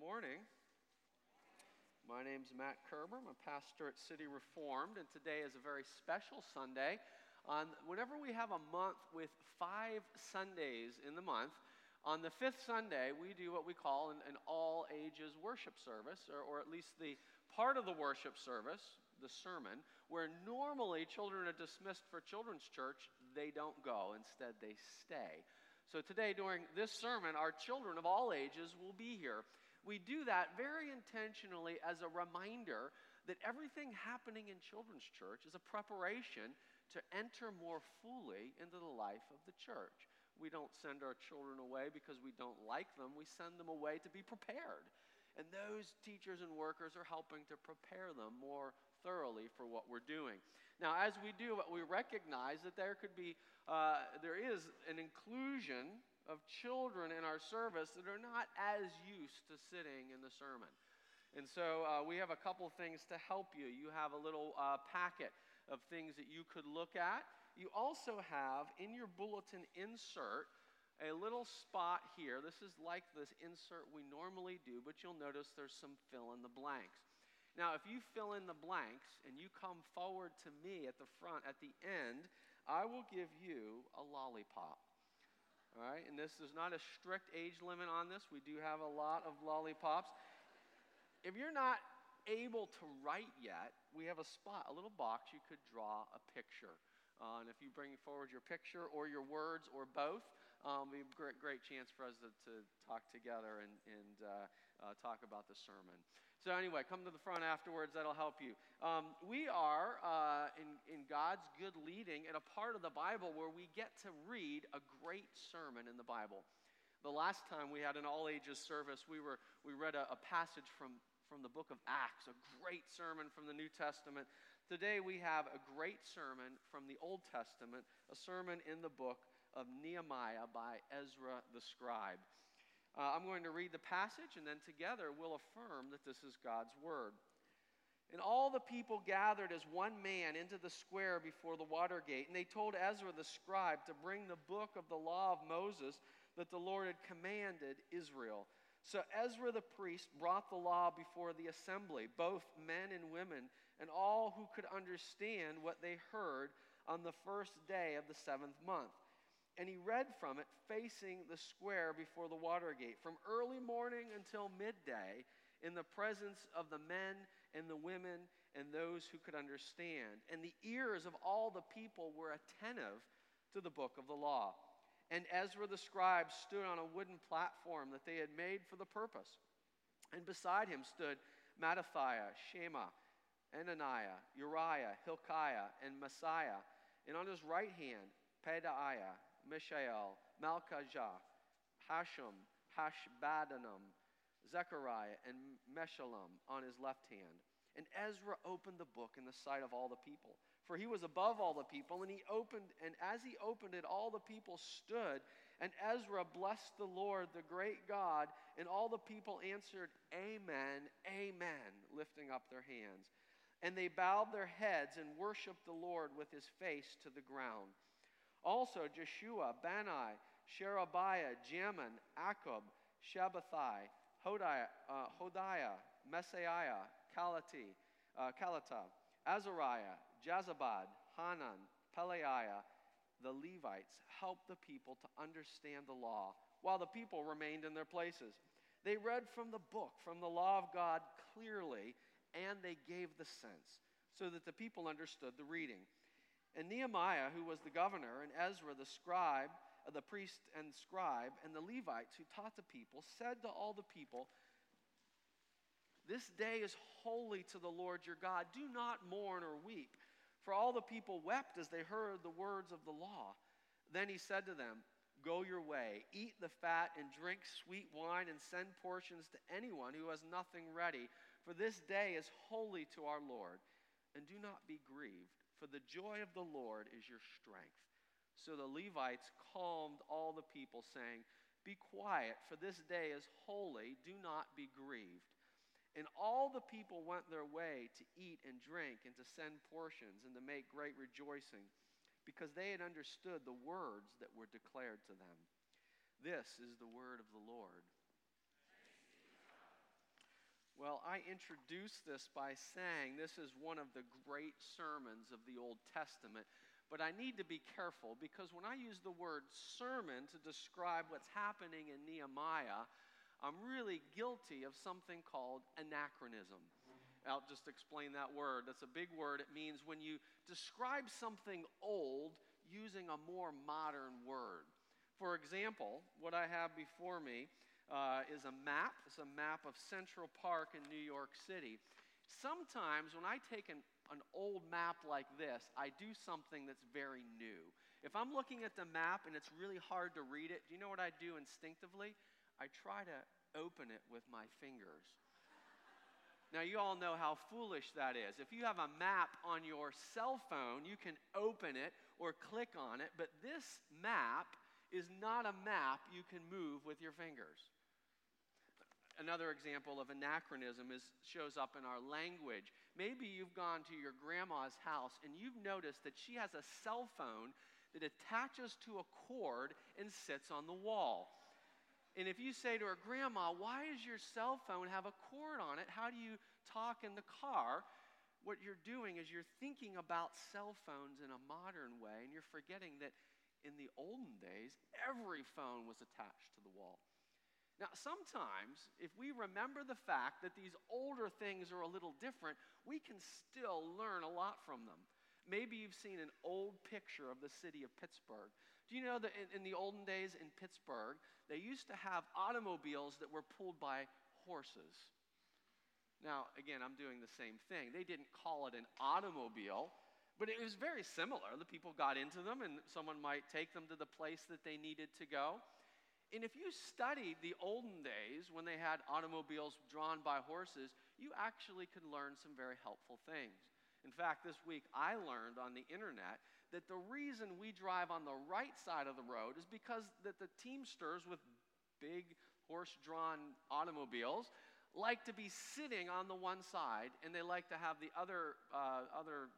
morning. My name's Matt Kerber. I'm a pastor at City Reformed, and today is a very special Sunday. On whenever we have a month with five Sundays in the month, on the fifth Sunday, we do what we call an, an all ages worship service, or, or at least the part of the worship service, the sermon, where normally children are dismissed for children's church, they don't go. Instead, they stay. So today, during this sermon, our children of all ages will be here. We do that very intentionally as a reminder that everything happening in children's church is a preparation to enter more fully into the life of the church. We don't send our children away because we don't like them, we send them away to be prepared. And those teachers and workers are helping to prepare them more thoroughly for what we're doing. Now, as we do, we recognize that there could be, uh, there is an inclusion of children in our service that are not as used to sitting in the sermon. And so uh, we have a couple things to help you. You have a little uh, packet of things that you could look at. You also have in your bulletin insert a little spot here. This is like this insert we normally do, but you'll notice there's some fill in the blanks. Now, if you fill in the blanks and you come forward to me at the front at the end, I will give you a lollipop. All right, and this is not a strict age limit on this. We do have a lot of lollipops. If you're not able to write yet, we have a spot, a little box you could draw a picture. Uh, and if you bring forward your picture or your words or both, um, be a great, great chance for us to, to talk together and, and uh, uh, talk about the sermon. So, anyway, come to the front afterwards, that'll help you. Um, we are uh, in, in God's good leading in a part of the Bible where we get to read a great sermon in the Bible. The last time we had an all ages service, we, were, we read a, a passage from, from the book of Acts, a great sermon from the New Testament. Today we have a great sermon from the Old Testament, a sermon in the book of Nehemiah by Ezra the scribe. Uh, I'm going to read the passage, and then together we'll affirm that this is God's word. And all the people gathered as one man into the square before the water gate, and they told Ezra the scribe to bring the book of the law of Moses that the Lord had commanded Israel. So Ezra the priest brought the law before the assembly, both men and women, and all who could understand what they heard on the first day of the seventh month and he read from it facing the square before the water gate from early morning until midday in the presence of the men and the women and those who could understand. And the ears of all the people were attentive to the book of the law. And Ezra the scribe stood on a wooden platform that they had made for the purpose. And beside him stood Mattithiah, Shema, Ananiah, Uriah, Hilkiah, and Maaseiah. And on his right hand, Pedaiah, Mishael, Malchijah, Hashum, Hashbaddanum, Zechariah, and Meshullam on his left hand. And Ezra opened the book in the sight of all the people, for he was above all the people. And he opened, and as he opened it, all the people stood. And Ezra blessed the Lord, the great God, and all the people answered, Amen, Amen, lifting up their hands. And they bowed their heads and worshiped the Lord with his face to the ground. Also, Jeshua, Bani, Sherebiah, Jamin, Akkub, Shabbethai, Hodiah, uh, Hodiah Maaseiah, Kalati, uh, Kalata, Azariah, Jozabad, Hanan, Pelaiah, the Levites helped the people to understand the law while the people remained in their places. They read from the book, from the law of God clearly, and they gave the sense so that the people understood the reading. And Nehemiah, who was the governor, and Ezra, the scribe, uh, the priest and scribe, and the Levites who taught the people, said to all the people, This day is holy to the Lord your God. Do not mourn or weep. For all the people wept as they heard the words of the law. Then he said to them, Go your way, eat the fat, and drink sweet wine, and send portions to anyone who has nothing ready. For this day is holy to our Lord. And do not be grieved for the joy of the Lord is your strength. So the Levites calmed all the people, saying, Be quiet, for this day is holy. Do not be grieved. And all the people went their way to eat and drink, and to send portions, and to make great rejoicing, because they had understood the words that were declared to them. This is the word of the Lord. Well, I introduced this by saying this is one of the great sermons of the Old Testament. But I need to be careful because when I use the word sermon to describe what's happening in Nehemiah, I'm really guilty of something called anachronism. I'll just explain that word. That's a big word. It means when you describe something old using a more modern word. For example, what I have before me uh, is a map. It's a map of Central Park in New York City. Sometimes when I take an, an old map like this, I do something that's very new. If I'm looking at the map and it's really hard to read it, do you know what I do instinctively? I try to open it with my fingers. Now, you all know how foolish that is. If you have a map on your cell phone, you can open it or click on it, but this map is not a map you can move with your fingers. Another example of anachronism is, shows up in our language. Maybe you've gone to your grandma's house and you've noticed that she has a cell phone that attaches to a cord and sits on the wall. And if you say to her, Grandma, why does your cell phone have a cord on it? How do you talk in the car? What you're doing is you're thinking about cell phones in a modern way, and you're forgetting that in the olden days, every phone was attached to the wall. Now, sometimes, if we remember the fact that these older things are a little different, we can still learn a lot from them. Maybe you've seen an old picture of the city of Pittsburgh. Do you know that in, in the olden days in Pittsburgh, they used to have automobiles that were pulled by horses? Now, again, I'm doing the same thing. They didn't call it an automobile, but it was very similar. The people got into them, and someone might take them to the place that they needed to go. And if you studied the olden days when they had automobiles drawn by horses, you actually could learn some very helpful things. In fact, this week I learned on the internet that the reason we drive on the right side of the road is because that the teamsters with big horse-drawn automobiles like to be sitting on the one side, and they like to have the other uh, other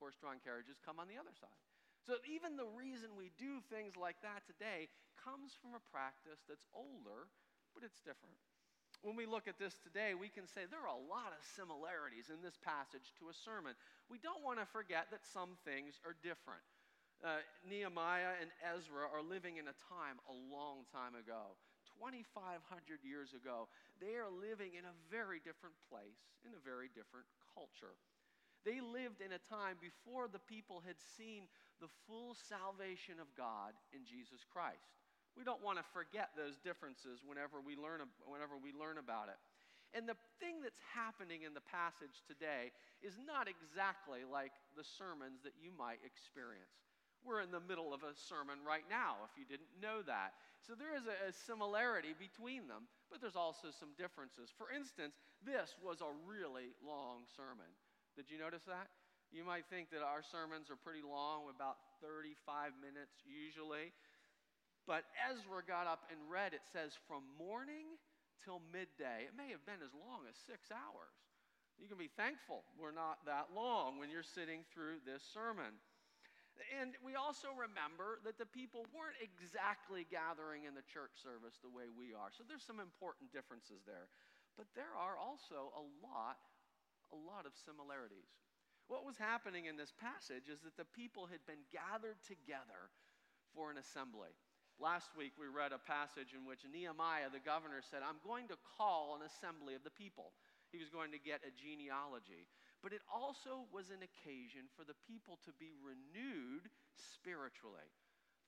horse-drawn carriages come on the other side. So even the reason we do things like that today comes from a practice that's older, but it's different. When we look at this today, we can say there are a lot of similarities in this passage to a sermon. We don't want to forget that some things are different. Uh, Nehemiah and Ezra are living in a time a long time ago. 2,500 years ago, they are living in a very different place, in a very different culture. They lived in a time before the people had seen the full salvation of God in Jesus Christ. We don't want to forget those differences whenever we learn, whenever we learn about it. And the thing that's happening in the passage today is not exactly like the sermons that you might experience. We're in the middle of a sermon right now, if you didn't know that. So there is a, a, similarity between them, but there's also some differences. For instance, this was a really long sermon. Did you notice that? You might think that our sermons are pretty long, about 35 minutes usually. But Ezra got up and read, it says, from morning till midday. It may have been as long as six hours. You can be thankful we're not that long when you're sitting through this sermon. And we also remember that the people weren't exactly gathering in the church service the way we are. So there's some important differences there. But there are also a lot, a lot of similarities. What was happening in this passage is that the people had been gathered together for an assembly. Last week we read a passage in which Nehemiah, the governor, said, I'm going to call an assembly of the people. He was going to get a genealogy. But it also was an occasion for the people to be renewed spiritually.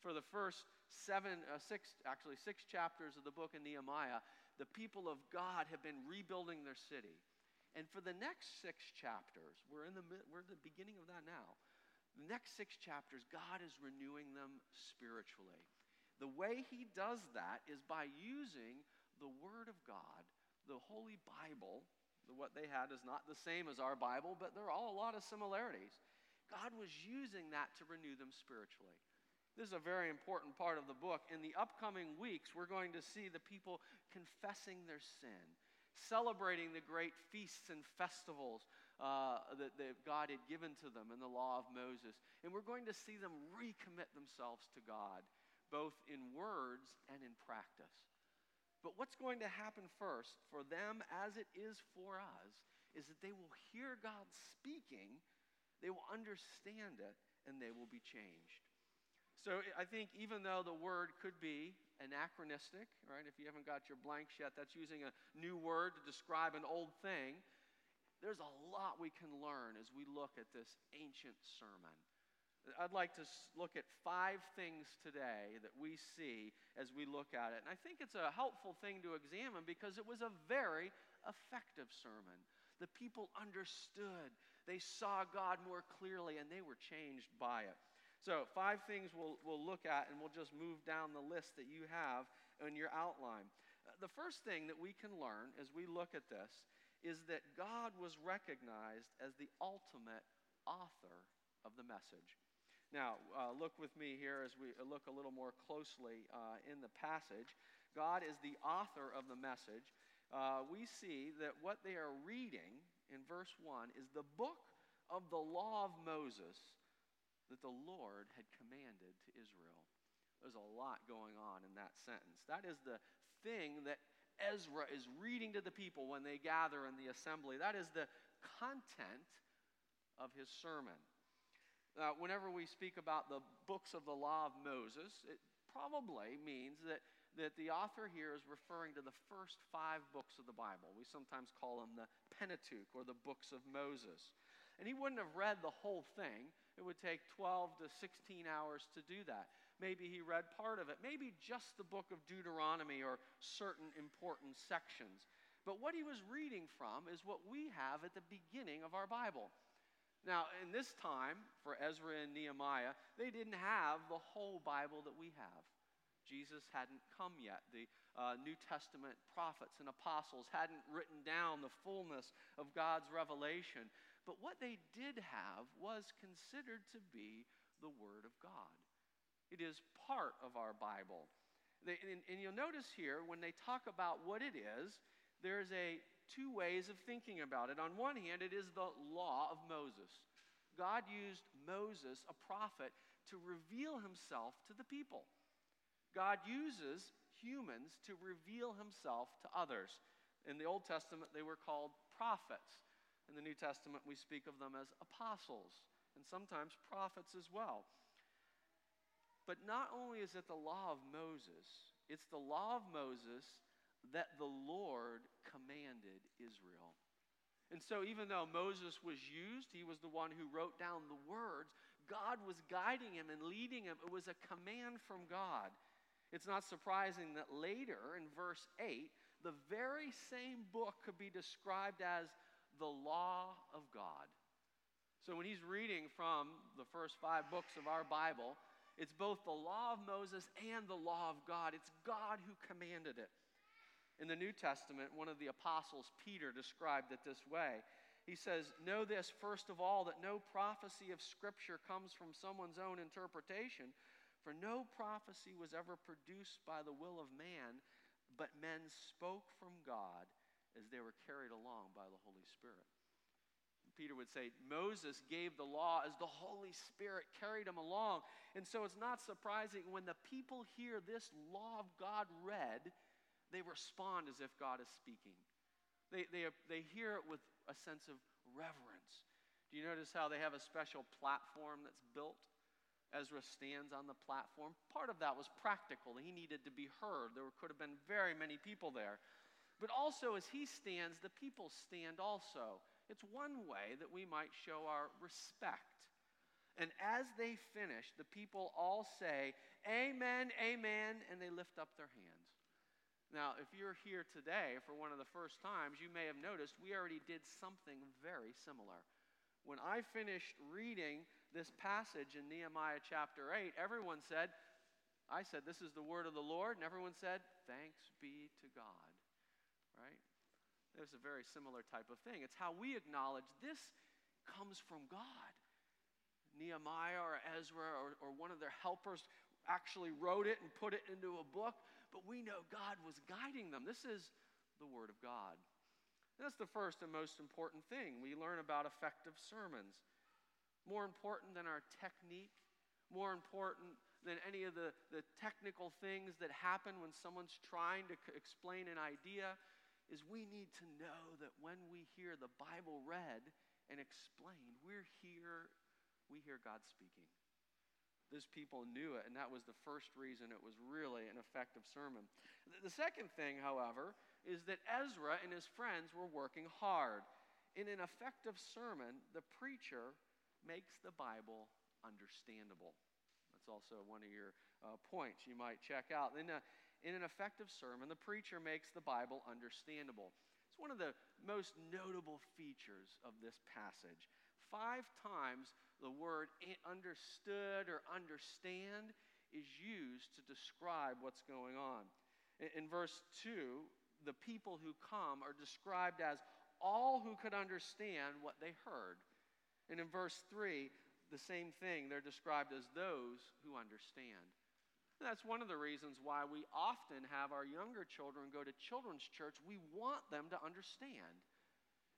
For the first seven, uh, six, actually six chapters of the book of Nehemiah, the people of God have been rebuilding their city. And for the next six chapters, we're in the, we're the beginning of that now. The next six chapters, God is renewing them spiritually. The way he does that is by using the Word of God, the Holy Bible. What they had is not the same as our Bible, but there are all a lot of similarities. God was using that to renew them spiritually. This is a very important part of the book. In the upcoming weeks, we're going to see the people confessing their sin celebrating the great feasts and festivals uh, that, that God had given to them in the law of Moses. And we're going to see them recommit themselves to God, both in words and in practice. But what's going to happen first for them, as it is for us, is that they will hear God speaking, they will understand it, and they will be changed. So I think even though the word could be anachronistic, right? If you haven't got your blanks yet, that's using a new word to describe an old thing. There's a lot we can learn as we look at this ancient sermon. I'd like to look at five things today that we see as we look at it. And I think it's a helpful thing to examine because it was a very effective sermon. The people understood, they saw God more clearly, and they were changed by it. So, five things we'll, we'll look at, and we'll just move down the list that you have in your outline. Uh, the first thing that we can learn as we look at this is that God was recognized as the ultimate author of the message. Now, uh, look with me here as we look a little more closely uh, in the passage. God is the author of the message. Uh, we see that what they are reading in verse 1 is the book of the law of Moses that the Lord had commanded to Israel. There's a lot going on in that sentence. That is the thing that Ezra is reading to the people when they gather in the assembly. That is the content of his sermon. Now, whenever we speak about the books of the law of Moses, it probably means that, that the author here is referring to the first five books of the Bible. We sometimes call them the Pentateuch or the books of Moses. And he wouldn't have read the whole thing. It would take 12 to 16 hours to do that. Maybe he read part of it, maybe just the book of Deuteronomy or certain important sections. But what he was reading from is what we have at the beginning of our Bible. Now, in this time, for Ezra and Nehemiah, they didn't have the whole Bible that we have. Jesus hadn't come yet. The uh, New Testament prophets and apostles hadn't written down the fullness of God's revelation. But what they did have was considered to be the Word of God. It is part of our Bible. They, and, and you'll notice here, when they talk about what it is, there's a two ways of thinking about it. On one hand, it is the law of Moses. God used Moses, a prophet, to reveal himself to the people. God uses humans to reveal himself to others. In the Old Testament, they were called prophets. In the New Testament, we speak of them as apostles and sometimes prophets as well. But not only is it the law of Moses, it's the law of Moses that the Lord commanded Israel. And so, even though Moses was used, he was the one who wrote down the words, God was guiding him and leading him. It was a command from God. It's not surprising that later in verse 8, the very same book could be described as the law of God. So when he's reading from the first five books of our Bible, it's both the law of Moses and the law of God. It's God who commanded it. In the New Testament, one of the apostles, Peter, described it this way. He says, Know this, first of all, that no prophecy of Scripture comes from someone's own interpretation, for no prophecy was ever produced by the will of man, but men spoke from God as they were carried along by the Holy Spirit. Peter would say, Moses gave the law as the Holy Spirit carried him along. And so it's not surprising when the people hear this law of God read, they respond as if God is speaking. They, they, they hear it with a sense of reverence. Do you notice how they have a special platform that's built? Ezra stands on the platform. Part of that was practical. He needed to be heard. There could have been very many people there. But also, as he stands, the people stand also. It's one way that we might show our respect. And as they finish, the people all say, Amen, Amen, and they lift up their hands. Now, if you're here today for one of the first times, you may have noticed we already did something very similar. When I finished reading this passage in Nehemiah chapter 8, everyone said, I said, This is the word of the Lord, and everyone said, Thanks be to God right? There's a very similar type of thing. It's how we acknowledge this comes from God. Nehemiah or Ezra or, or one of their helpers actually wrote it and put it into a book, but we know God was guiding them. This is the Word of God. And that's the first and most important thing. We learn about effective sermons. More important than our technique, more important than any of the, the technical things that happen when someone's trying to c- explain an idea is we need to know that when we hear the Bible read and explained, we're here, we hear God speaking. Those people knew it, and that was the first reason it was really an effective sermon. The second thing, however, is that Ezra and his friends were working hard. In an effective sermon, the preacher makes the Bible understandable. That's also one of your uh, points you might check out. In, a, in an effective sermon, the preacher makes the Bible understandable. It's one of the most notable features of this passage. Five times the word understood or understand is used to describe what's going on. In, in verse 2, the people who come are described as all who could understand what they heard. And in verse 3, the same thing. They're described as those who understand. And that's one of the reasons why we often have our younger children go to children's church. We want them to understand.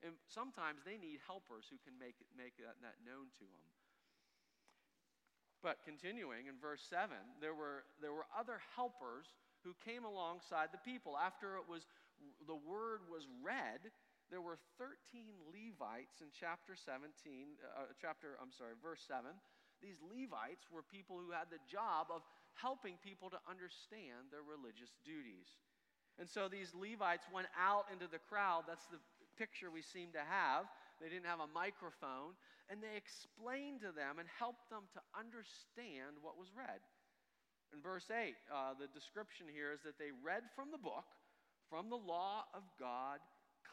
And sometimes they need helpers who can make, make that, that known to them. But continuing in verse 7, there were, there were other helpers who came alongside the people. After it was, the word was read, there were 13 Levites in chapter 17, uh, chapter, I'm sorry, verse 7. These Levites were people who had the job of helping people to understand their religious duties. And so these Levites went out into the crowd. That's the picture we seem to have. They didn't have a microphone. And they explained to them and helped them to understand what was read. In verse 8, uh, the description here is that they read from the book, from the law of God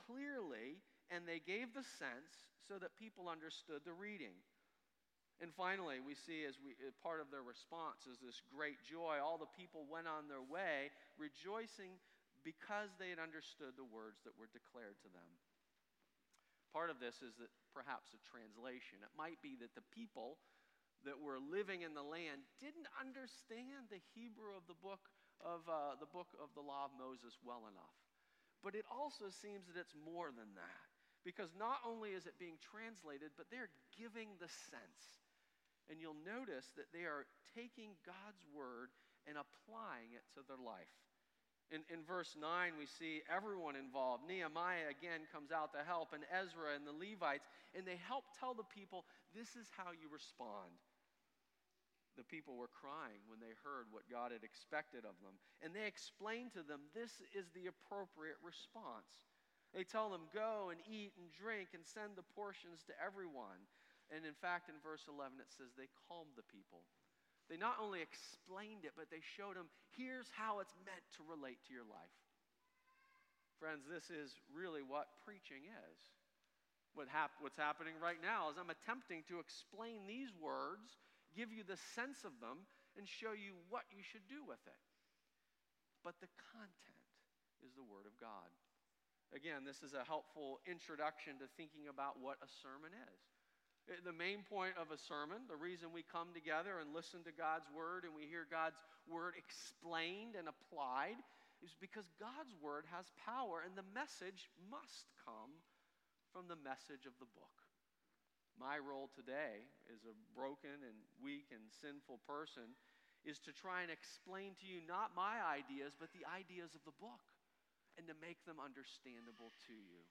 clearly and they gave the sense so that people understood the reading. And finally, we see as we, part of their response is this great joy. All the people went on their way rejoicing because they had understood the words that were declared to them. Part of this is that perhaps a translation. It might be that the people that were living in the land didn't understand the Hebrew of the book of uh, the book of the law of Moses well enough. But it also seems that it's more than that. Because not only is it being translated, but they're giving the sense. And you'll notice that they are taking God's word and applying it to their life. In, in verse 9, we see everyone involved. Nehemiah again comes out to help, and Ezra and the Levites, and they help tell the people this is how you respond the people were crying when they heard what God had expected of them. And they explained to them this is the appropriate response. They tell them, Go and eat and drink and send the portions to everyone. And in fact, in verse 11, it says they calmed the people. They not only explained it, but they showed them here's how it's meant to relate to your life. Friends, this is really what preaching is. What hap- what's happening right now is I'm attempting to explain these words give you the sense of them, and show you what you should do with it. But the content is the Word of God. Again, this is a helpful introduction to thinking about what a sermon is. Eh, the main point of a sermon, the reason we come together and listen to God's Word and we hear God's Word explained and applied, is because God's Word has power and the message must come from the message of the book. My role today as a broken and weak and sinful person is to try and explain to you not my ideas, but the ideas of the book and to make them understandable to you.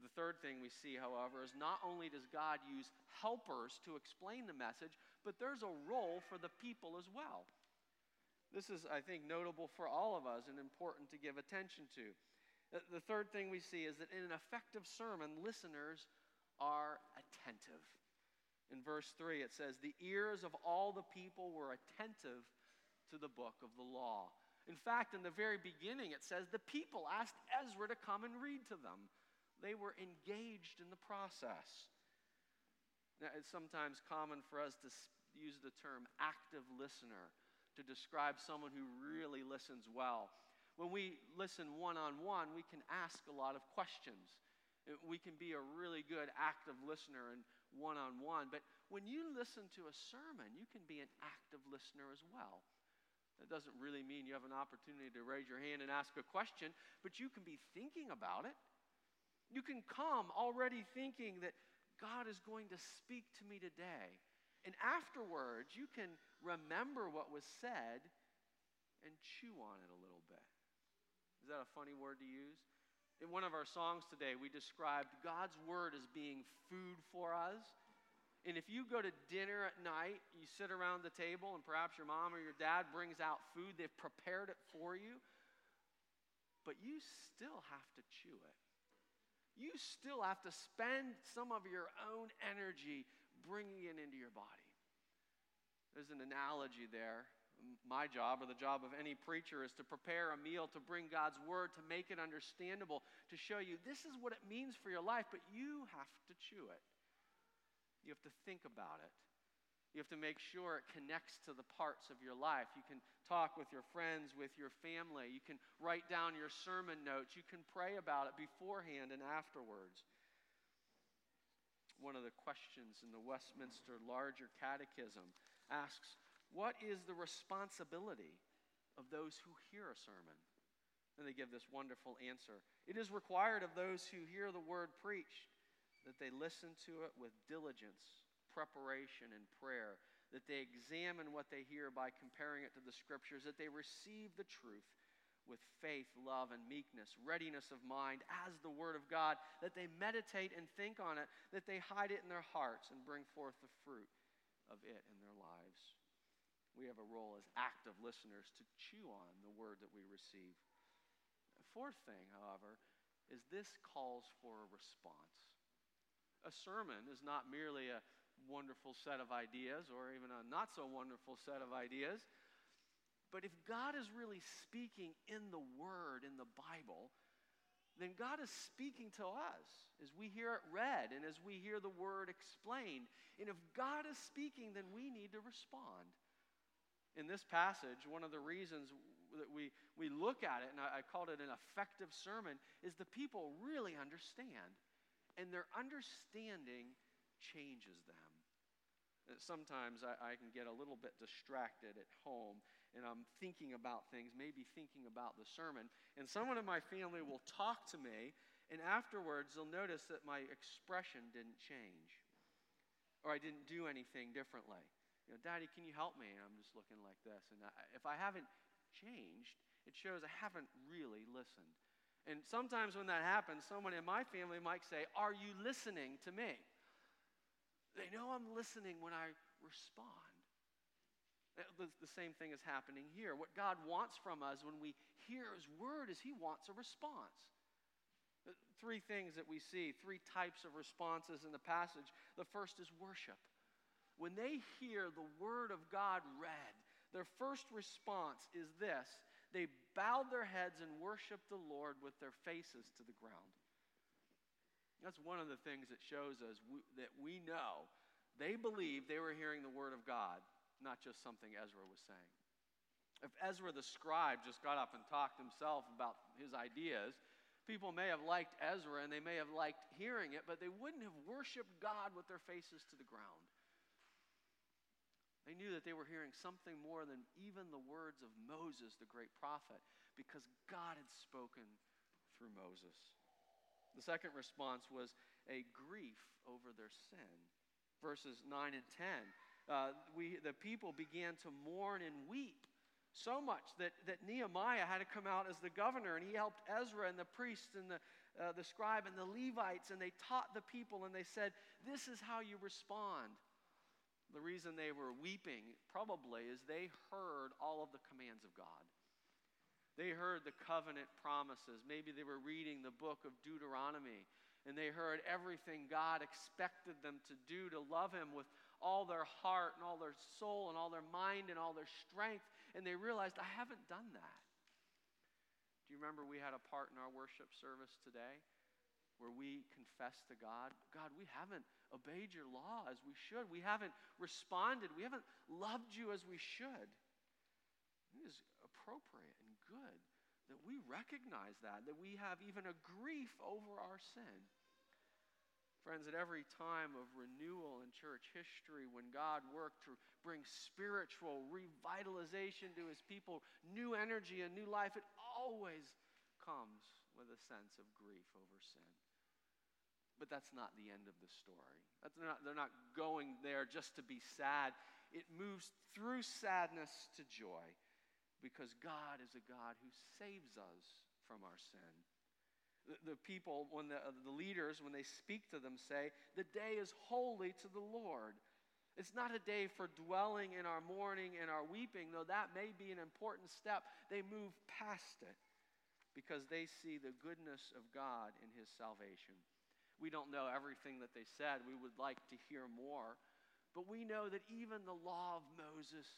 The third thing we see, however, is not only does God use helpers to explain the message, but there's a role for the people as well. This is, I think, notable for all of us and important to give attention to. The third thing we see is that in an effective sermon, listeners are attentive. In verse 3, it says, The ears of all the people were attentive to the book of the law. In fact, in the very beginning, it says the people asked Ezra to come and read to them. They were engaged in the process. Now, it's sometimes common for us to use the term active listener to describe someone who really listens well. When we listen one on one, we can ask a lot of questions. Uh, we can be a really good active listener and one on one, but when you listen to a sermon, you can be an active listener as well. That doesn't really mean you have an opportunity to raise your hand and ask a question, but you can be thinking about it. You can come already thinking that God is going to speak to me today. And afterwards, you can remember what was said and chew on it a little bit. Is that a funny word to use? In one of our songs today, we described God's word as being food for us. And if you go to dinner at night, you sit around the table, and perhaps your mom or your dad brings out food, they've prepared it for you, but you still have to chew it. You still have to spend some of your own energy bringing it into your body. There's an analogy there. My job, or the job of any preacher, is to prepare a meal to bring God's word, to make it understandable, to show you this is what it means for your life, but you have to chew it. You have to think about it. You have to make sure it connects to the parts of your life. You can talk with your friends, with your family. You can write down your sermon notes. You can pray about it beforehand and afterwards. One of the questions in the Westminster Larger Catechism asks What is the responsibility of those who hear a sermon? And they give this wonderful answer It is required of those who hear the word preached that they listen to it with diligence, preparation, and prayer, that they examine what they hear by comparing it to the scriptures, that they receive the truth with faith, love, and meekness, readiness of mind as the Word of God, that they meditate and think on it, that they hide it in their hearts and bring forth the fruit of it in their lives. We have a role as active listeners to chew on the Word that we receive. The fourth thing, however, is this calls for a response a sermon is not merely a wonderful set of ideas or even a not so wonderful set of ideas. But if God is really speaking in the Word, in the Bible, then God is speaking to us as we hear it read and as we hear the Word explained. And if God is speaking, then we need to respond. In this passage, one of the reasons that we, we look at it, and I, I called it an effective sermon, is the people really understand and their understanding changes them. Uh, sometimes I, I, can get a little bit distracted at home and I'm thinking about things, maybe thinking about the sermon, and someone in my family will talk to me, and afterwards they'll notice that my expression didn't change or I didn't do anything differently. You know, Daddy, can you help me? And I'm just looking like this. And I, if I haven't changed, it shows I haven't really listened. And sometimes when that happens, someone in my family might say, Are you listening to me? They know I'm listening when I respond. Uh, the same thing is happening here. What God wants from us when we hear His word is He wants a response. Uh, three things that we see, three types of responses in the passage. The first is worship. When they hear the word of God read, their first response is this they bowed their heads and worshiped the Lord with their faces to the ground. That's one of the things that shows us we, that we know they believed they were hearing the word of God, not just something Ezra was saying. If Ezra the scribe just got up and talked himself about his ideas, people may have liked Ezra and they may have liked hearing it, but they wouldn't have worshiped God with their faces to the ground. They knew that they were hearing something more than even the words of Moses, the great prophet, because God had spoken through Moses. The second response was a grief over their sin. Verses 9 and 10. Uh, we, the people began to mourn and weep so much that, that Nehemiah had to come out as the governor, and he helped Ezra and the priests and the, uh, the scribe and the Levites, and they taught the people, and they said, This is how you respond the reason they were weeping probably is they heard all of the commands of God. They heard the covenant promises. Maybe they were reading the book of Deuteronomy and they heard everything God expected them to do to love Him with all their heart and all their soul and all their mind and all their strength. And they realized, I haven't done that. Do you remember we had a part in our worship service today where we confessed to God, God, we haven't obeyed your law as we should. We haven't responded. We haven't loved you as we should. It is appropriate good that we recognize that, that we have even a grief over our sin. Friends, at every time of renewal in church history, when God worked to bring spiritual revitalization to his people, new energy and new life, it always comes with a sense of grief over sin. But that's not the end of the story. They're not, they're not going there just to be sad. it moves through sadness to joy because God is a God who saves us from our sin. The, the people, when the, uh, the leaders, when they speak to them, say, The day is holy to the Lord. It's not a day for dwelling in our mourning and our weeping, though that may be an important step. They move past it because they see the goodness of God in His salvation. We don't know everything that they said. We would like to hear more. But we know that even the law of Moses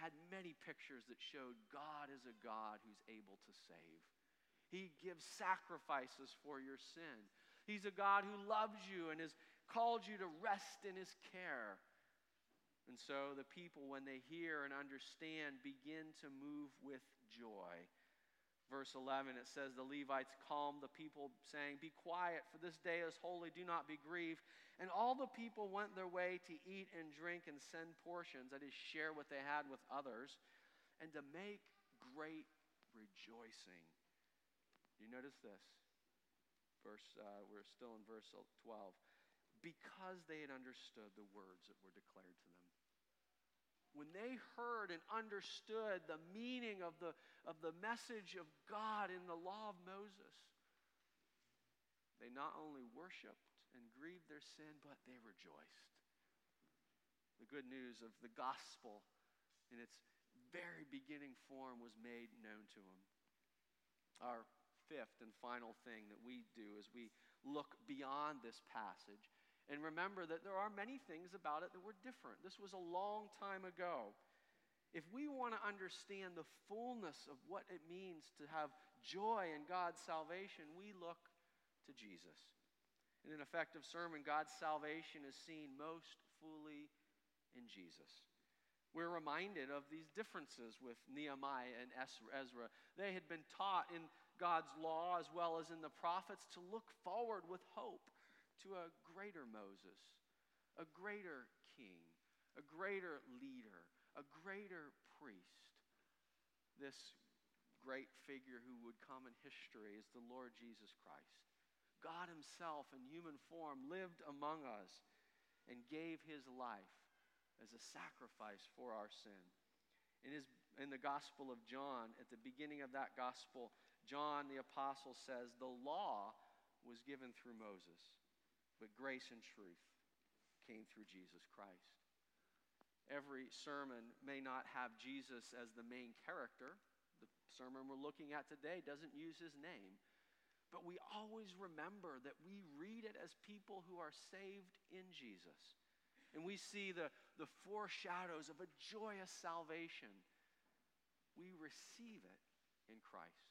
had many pictures that showed God is a God who's able to save. He gives sacrifices for your sin. He's a God who loves you and has called you to rest in his care. And so the people, when they hear and understand, begin to move with joy verse 11, it says, The Levites calmed the people, saying, Be quiet, for this day is holy, do not be grieved. And all the people went their way to eat and drink and send portions, that is, share what they had with others, and to make great rejoicing. You notice this? Verse, uh, we're still in verse 12. Because they had understood the words that were declared to them when they heard and understood the meaning of the, of the message of God in the law of Moses, they not only worshiped and grieved their sin, but they rejoiced. The good news of the gospel in its very beginning form was made known to them. Our fifth and final thing that we do as we look beyond this passage and remember that there are many things about it that were different. This was a long time ago. If we want to understand the fullness of what it means to have joy in God's salvation, we look to Jesus. In an effective sermon, God's salvation is seen most fully in Jesus. We're reminded of these differences with Nehemiah and Ezra. They had been taught in God's law as well as in the prophets to look forward with hope to a greater Moses, a greater king, a greater leader, a greater priest. This great figure who would come in history is the Lord Jesus Christ. God Himself in human form lived among us and gave His life as a sacrifice for our sin. In, his, in the Gospel of John, at the beginning of that Gospel, John the Apostle says, The law was given through Moses but grace and truth came through Jesus Christ. Every sermon may not have Jesus as the main character. The sermon we're looking at today doesn't use his name. But we always remember that we read it as people who are saved in Jesus. And we see the, the foreshadows of a joyous salvation. We receive it in Christ.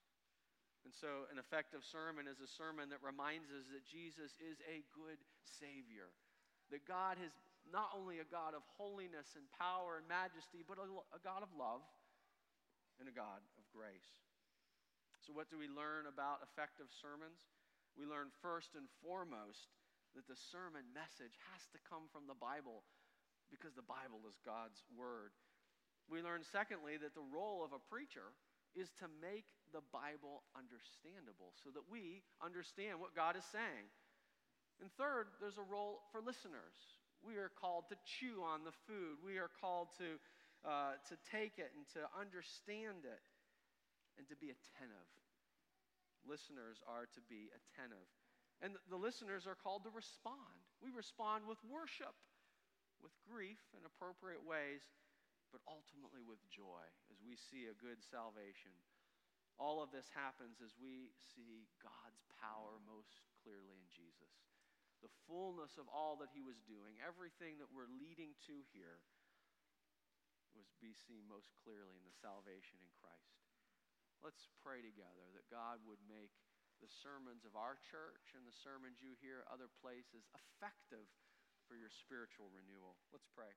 And so, an effective sermon is a sermon that reminds us that Jesus is a good Savior. That God is not only a God of holiness and power and majesty, but a, a God of love and a God of grace. So, what do we learn about effective sermons? We learn first and foremost that the sermon message has to come from the Bible because the Bible is God's Word. We learn, secondly, that the role of a preacher is to make the Bible understandable so that we understand what God is saying. And third, there's a role for listeners. We are called to chew on the food, we are called to, uh, to take it and to understand it and to be attentive. Listeners are to be attentive. And the listeners are called to respond. We respond with worship, with grief in appropriate ways, but ultimately with joy as we see a good salvation. All of this happens as we see God's power most clearly in Jesus. The fullness of all that he was doing, everything that we're leading to here, was be seen most clearly in the salvation in Christ. Let's pray together that God would make the sermons of our church and the sermons you hear other places effective for your spiritual renewal. Let's pray.